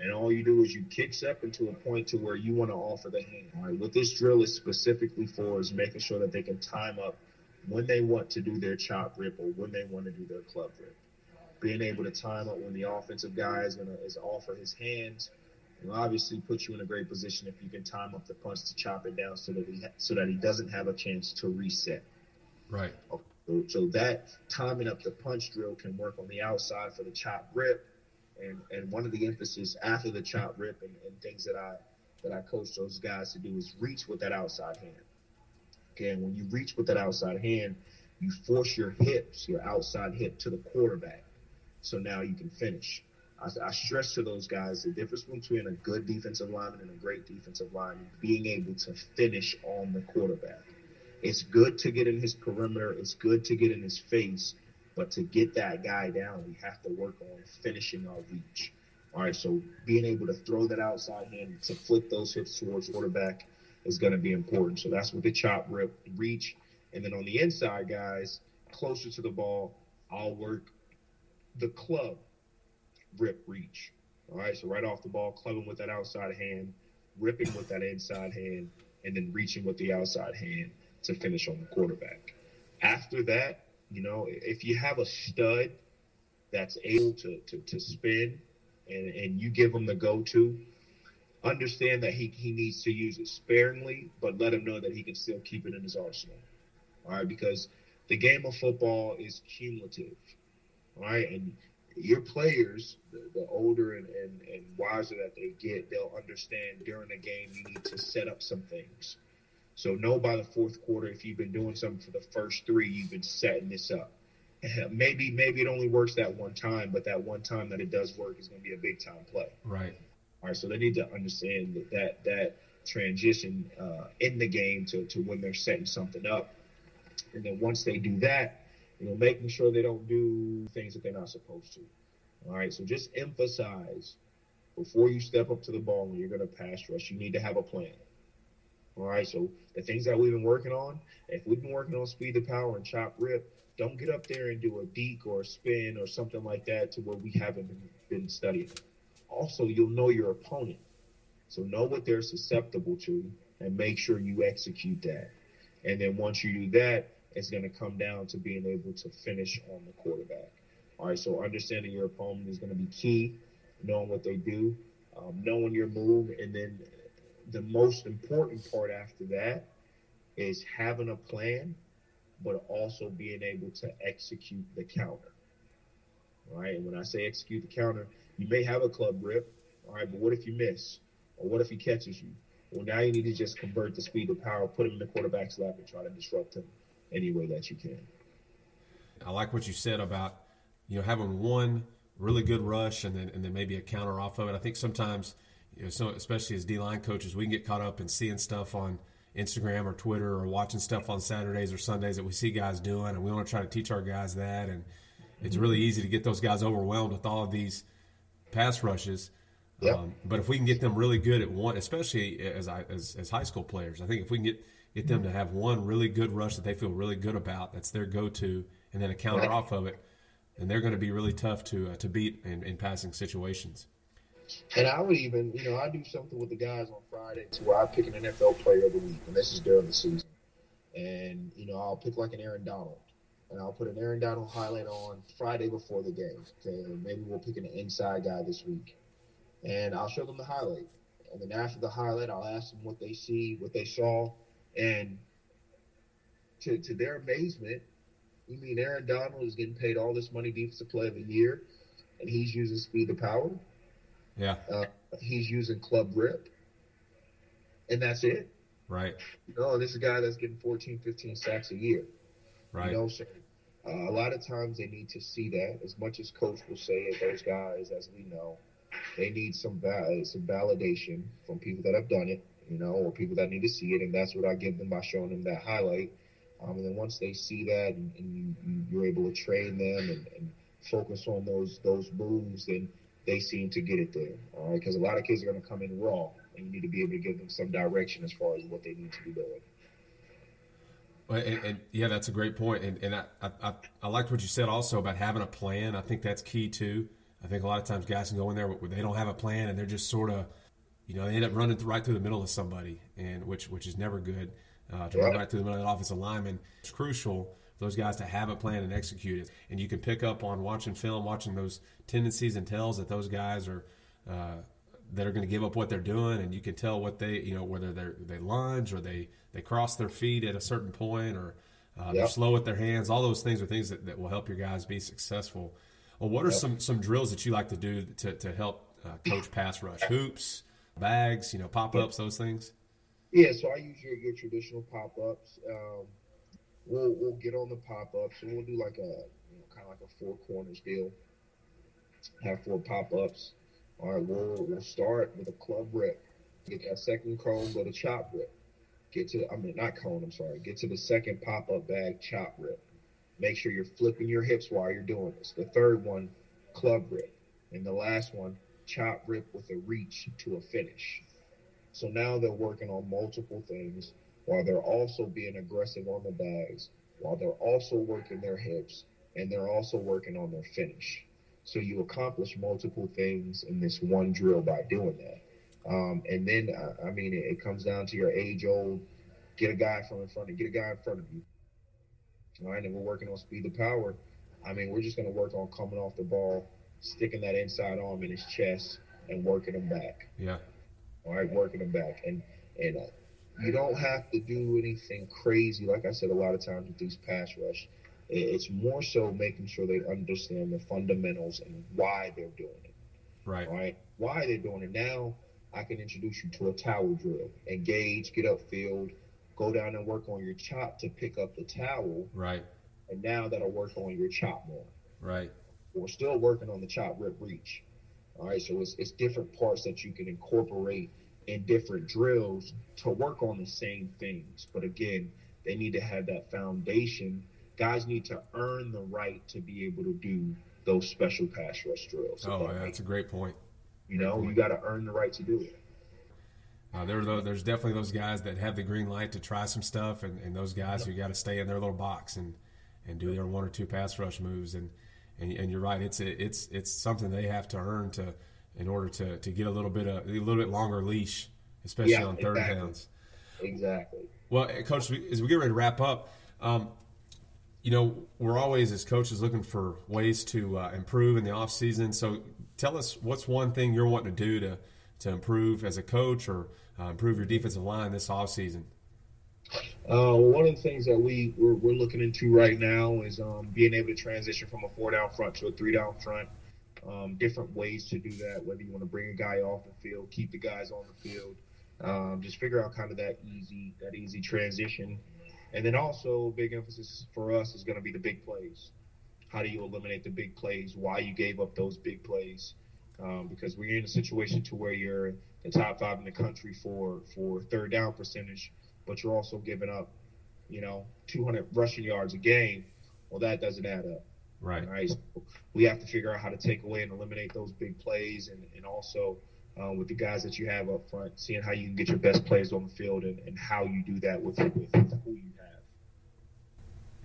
And all you do is you kick step into a point to where you want to offer the hand. All right, what this drill is specifically for is making sure that they can time up when they want to do their chop rip or when they want to do their club rip being able to time up when the offensive guy is gonna is offer his hands will obviously put you in a great position if you can time up the punch to chop it down so that he so that he doesn't have a chance to reset. Right. So, so that timing up the punch drill can work on the outside for the chop rip, and and one of the emphasis after the chop rip and, and things that I that I coach those guys to do is reach with that outside hand. And when you reach with that outside hand, you force your hips, your outside hip, to the quarterback so now you can finish. I, I, stress to those guys the difference between a good defensive lineman and a great defensive lineman being able to finish on the quarterback. It's good to get in his perimeter, it's good to get in his face, but to get that guy down, we have to work on finishing our reach. All right, so being able to throw that outside hand to flip those hips towards quarterback is going to be important. So that's what the chop, rip, reach, and then on the inside, guys, closer to the ball, I'll work the club rip reach. All right, so right off the ball, clubbing with that outside hand, ripping with that inside hand, and then reaching with the outside hand to finish on the quarterback. After that, you know, if you have a stud that's able to, to, to spin and, and you give them the go to, understand that he, he needs to use it sparingly, but let him know that he can still keep it in his arsenal. All right, because the game of football is cumulative All right, And your players, the, the older and, and, and wiser that they get, they'll understand during the game you need to set up some things. So know by the fourth quarter if you've been doing something for the first three, you've been setting this up. Maybe maybe it only works that one time, but that one time that it does work is going to be a big time play. Right. All right. So they need to understand that that, that transition uh, in the game to, to when they're setting something up, and then once they do that, you know, making sure they don't do things that they're not supposed to. All right, so just emphasize before you step up to the ball when you're going to pass rush, you need to have a plan. All right, so the things that we've been working on, if we've been working on speed to power and chop rip, don't get up there and do a deke or a spin or something like that to where we haven't been studying. Also, you'll know your opponent. So know what they're susceptible to and make sure you execute that. And then once you do that, it's going to come down to being able to finish on the quarterback. All right, so understanding your opponent is going to be key, knowing what they do, um, knowing your move, and then the most important part after that is having a plan, but also being able to execute the counter. All right, and when I say execute the counter, you may have a club rip, all right, but what if you miss? Or what if he catches you? Well, now you need to just convert the speed to power, put him in the quarterback's lap, and try to disrupt him any way that you can. I like what you said about you know having one really good rush and then and then maybe a counter off of it. I think sometimes, you know, so especially as D line coaches, we can get caught up in seeing stuff on Instagram or Twitter or watching stuff on Saturdays or Sundays that we see guys doing, and we want to try to teach our guys that. And it's really easy to get those guys overwhelmed with all of these pass rushes. Yep. Um, but if we can get them really good at one, especially as, as as high school players, I think if we can get get them to have one really good rush that they feel really good about, that's their go to, and then a counter Right. off of it, then they're going to be really tough to uh, to beat in, in passing situations. And I would even, you know, I do something with the guys on Friday to where I pick an NFL player of the week, and this is during the season. And you know, I'll pick like an Aaron Donald, and I'll put an Aaron Donald highlight on Friday before the game. Okay, maybe we'll pick an inside guy this week, and I'll show them the highlight. And then after the highlight, I'll ask them what they see, what they saw, and to to their amazement, you mean Aaron Donald is getting paid all this money, defensive player of the year, and he's using speed to power. Yeah, Uh, he's using club rip, and that's it. right, You know, this is a guy that's getting 14, 15 sacks a year. right. You know, so uh, a lot of times they need to see that. As much as coach will say it, those guys, as we know, they need some val- some validation from people that have done it. You know, or people that need to see it, and that's what I give them by showing them that highlight. Um, and then once they see that, and, and you, you're able to train them and, and focus on those those moves, then they seem to get it there. All right, because a lot of kids are going to come in raw, and you need to be able to give them some direction as far as what they need to be doing. Well, and, and yeah, that's a great point. And, and I, I, I, liked what you said also about having a plan. I think that's key too. I think a lot of times guys can go in there where they don't have a plan and they're just sort of, you know, they end up running right through the middle of somebody, and which which is never good. Uh, to run right through the middle of the offensive lineman, it's crucial for those guys to have a plan and execute it. And you can pick up on watching film, watching those tendencies and tells that those guys are. Uh, that are going to give up what they're doing, and you can tell what they, you know, whether they they lunge or they they cross their feet at a certain point, or uh, they're Yep. slow with their hands. All those things are things that, that will help your guys be successful. Well, what are Yep. some some drills that you like to do to to help uh, coach pass rush? Hoops, bags, you know, pop ups, those things. Yeah, so I use your, your traditional pop ups. Um, we'll we'll get on the pop ups and we'll do like a you know, kind of like a four corners deal. Have four pop ups. All right, we'll we'll start with a club rip. Get that second cone, go to chop rip. Get to I mean not cone, I'm sorry. Get to the second pop up bag, chop rip. Make sure you're flipping your hips while you're doing this. The third one, club rip, and the last one, chop rip with a reach to a finish. So now they're working on multiple things while they're also being aggressive on the bags, while they're also working their hips, and they're also working on their finish. So you accomplish multiple things in this one drill by doing that. Um, and then, uh, I mean, it, it comes down to your age old get a guy from in front of get a guy in front of you. All right, and we're working on speed to power. I mean, we're just going to work on coming off the ball, sticking that inside arm in his chest, and working him back Yeah, all right, working him back. And and uh, you don't have to do anything crazy. Like I said, a lot of times with these pass rush, i- it's more so making sure they understand the fundamentals and why they're doing it. right, All right, why they're doing it. Now I can introduce you to a towel drill. Engage, get upfield, go down and work on your chop to pick up the towel, right, and now that'll work on your chop more right. we're still working on the chop rip reach. All right, so it's, it's different parts that you can incorporate in different drills to work on the same things. But again, they need to have that foundation. Guys need to earn the right to be able to do those special pass rush drills. Oh, that yeah, that's a great point. you know, you got to earn the right to do it. Uh, there, are tho- there's definitely those guys that have the green light to try some stuff, and, and those guys who got to stay in their little box and, and do their one or two pass rush moves. And, and, and you're right, it's a, it's it's something they have to earn to in order to, to get a little bit of, a little bit longer leash, especially Yeah, on third exactly. downs. Exactly. Well, uh, coach, as we get ready to wrap up, um, you know, we're always as coaches looking for ways to uh, improve in the off season. So, tell us what's one thing you're wanting to do to to improve as a coach or uh, improve your defensive line this off season. Uh, one of the things that we we're, we're looking into right now is um, being able to transition from a four down front to a three down front. um, different ways to do that. Whether you want to bring a guy off the field, keep the guys on the field, um, just figure out kind of that easy that easy transition. And then also, big emphasis for us is going to be the big plays. How do you eliminate the big plays? Why you gave up those big plays? Um, because we're in a situation to where you're the top five in the country for for third down percentage, but you're also giving up, you know, 200 rushing yards a game. Well, that doesn't add up. Right. Right. So we have to figure out how to take away and eliminate those big plays, and and also um, with the guys that you have up front, seeing how you can get your best players on the field and, and how you do that with, with, with who you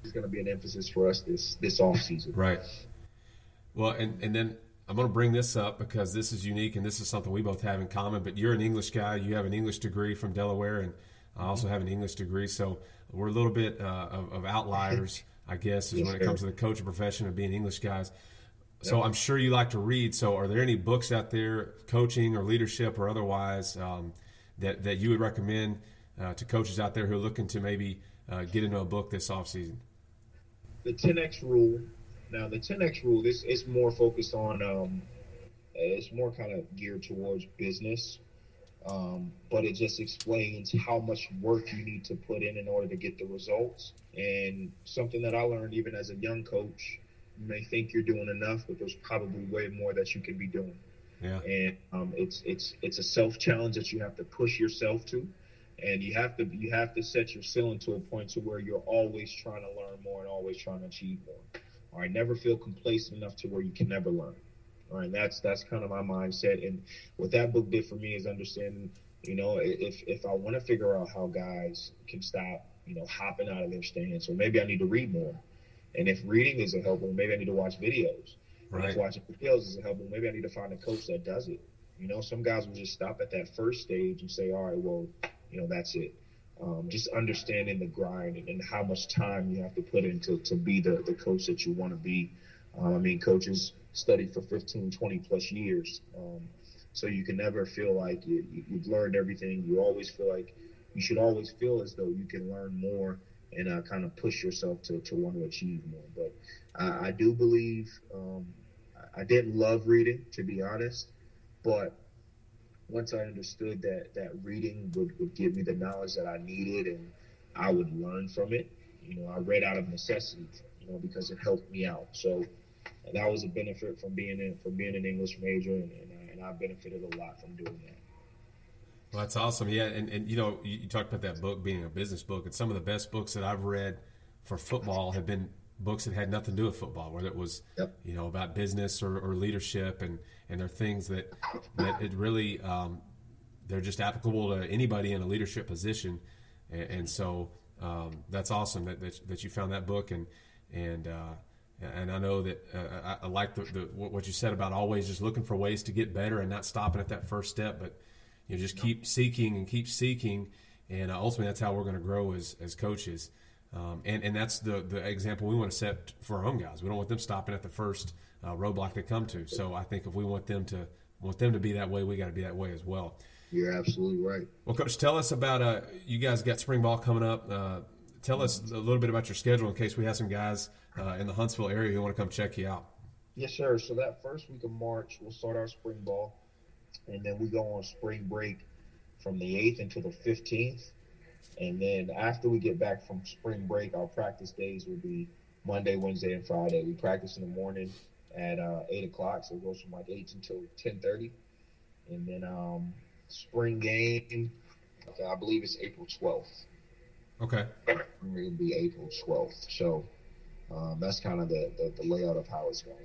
It's going to be an emphasis for us this this off season. Right. Well, and and then I'm going to bring this up because this is unique and this is something we both have in common. But you're an English guy. You have an English degree from Delaware, and I also have an English degree. So we're a little bit uh, of, of, outliers, I guess, is yes, when it comes to the coaching profession of being English guys. So I'm sure you like to read. So are there any books out there, coaching or leadership or otherwise, um, that that you would recommend uh, to coaches out there who are looking to maybe uh, get into a book this off season? The 10x rule now, the 10x rule, this is more focused on, um, it's more kind of geared towards business, um, but it just explains how much work you need to put in in order to get the results. And something that I learned even as a young coach, you may think you're doing enough, but there's probably way more that you can be doing. Yeah. And um, it's it's it's a self challenge that you have to push yourself to, and you have to you have to set your ceiling to a point to where you're always trying to learn more and always trying to achieve more. All right, never feel complacent enough to where you can never learn. All right, that's that's kind of my mindset. And what that book did for me is understanding, you know, if if I want to figure out how guys can stop, you know, hopping out of their stance, or maybe I need to read more. And if reading isn't helpful, maybe I need to watch videos. Right. If watching videos isn't helpful, maybe I need to find a coach that does it. You know, some guys will just stop at that first stage and say, all right, well, you know, that's it um, just understanding the grind and, and, how much time you have to put into to be the, the coach that you want to be. Um, I mean, coaches study for 15, 20 plus years. Um, so you can never feel like you, have learned everything. You always feel like you should always feel as though you can learn more and uh, kind of push yourself to, to want to achieve more. But I, I do believe um, I didn't love reading, to be honest, but once I understood that that reading would, would give me the knowledge that I needed and I would learn from it, you know, I read out of necessity, you know, because it helped me out. So that was a benefit from being in from being an English major, and, and, I, and I benefited a lot from doing that. Well, that's awesome. Yeah, and, and you know, you, you talked about that book being a business book, and some of the best books that I've read for football have been books that had nothing to do with football, whether it was yep. you know about business or, or, leadership, and and they're things that that it really um, they're just applicable to anybody in a leadership position, and, and so um, that's awesome that, that, that you found that book and and uh, and I know that uh, I, I, like the, the, what you said about always just looking for ways to get better and not stopping at that first step, but you know just keep seeking and keep seeking, and uh, ultimately that's how we're going to grow as as coaches. Um, and, and that's the, the example we want to set for our own guys. We don't want them stopping at the first uh, roadblock they come to. So I think if we want them to want them to be that way, we got to be that way as well. You're absolutely right. Well, coach, tell us about uh, you guys got spring ball coming up. Uh, tell us a little bit about your schedule in case we have some guys uh, in the Huntsville area who want to come check you out. Yes, sir. So that first week of March, we'll start our spring ball, and then we go on spring break from the 8th until the 15th. And then after we get back from spring break, our practice days will be Monday, Wednesday, and Friday. We practice in the morning at uh, eight o'clock, so it goes from like eight until ten thirty. And then um, spring game, I believe it's April twelfth. Okay. It'll be April twelfth. So um, that's kind of the, the, the layout of how it's going.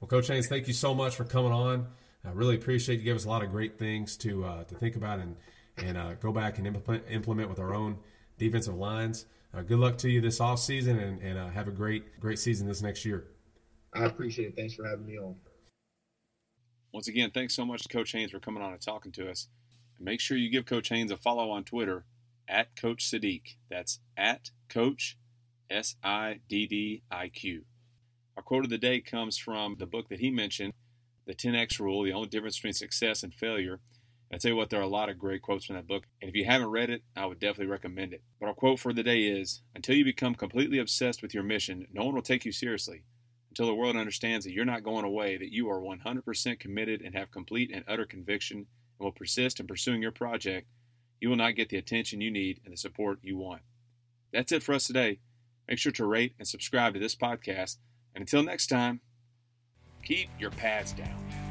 Well, Coach Haynes, thank you so much for coming on. I really appreciate you. Give us a lot of great things to uh, to think about and and uh, go back and implement, implement with our own defensive lines. Uh, good luck to you this off season, and, and uh, have a great great season this next year. I appreciate it. Thanks for having me on. Once again, thanks so much to Coach Haynes for coming on and talking to us. And make sure you give Coach Haynes a follow on Twitter at Coach Siddiq. That's at Coach S I D D I Q. Our quote of the day comes from the book that he mentioned, The 10X Rule, the only difference between success and failure. I tell you what, there are a lot of great quotes from that book, and if you haven't read it, I would definitely recommend it. But our quote for the day is Until you become completely obsessed with your mission, no one will take you seriously. Until the world understands that you're not going away, that you are 100% committed and have complete and utter conviction and will persist in pursuing your project, you will not get the attention you need and the support you want. That's it for us today. Make sure to rate and subscribe to this podcast. And until next time, keep your pads down.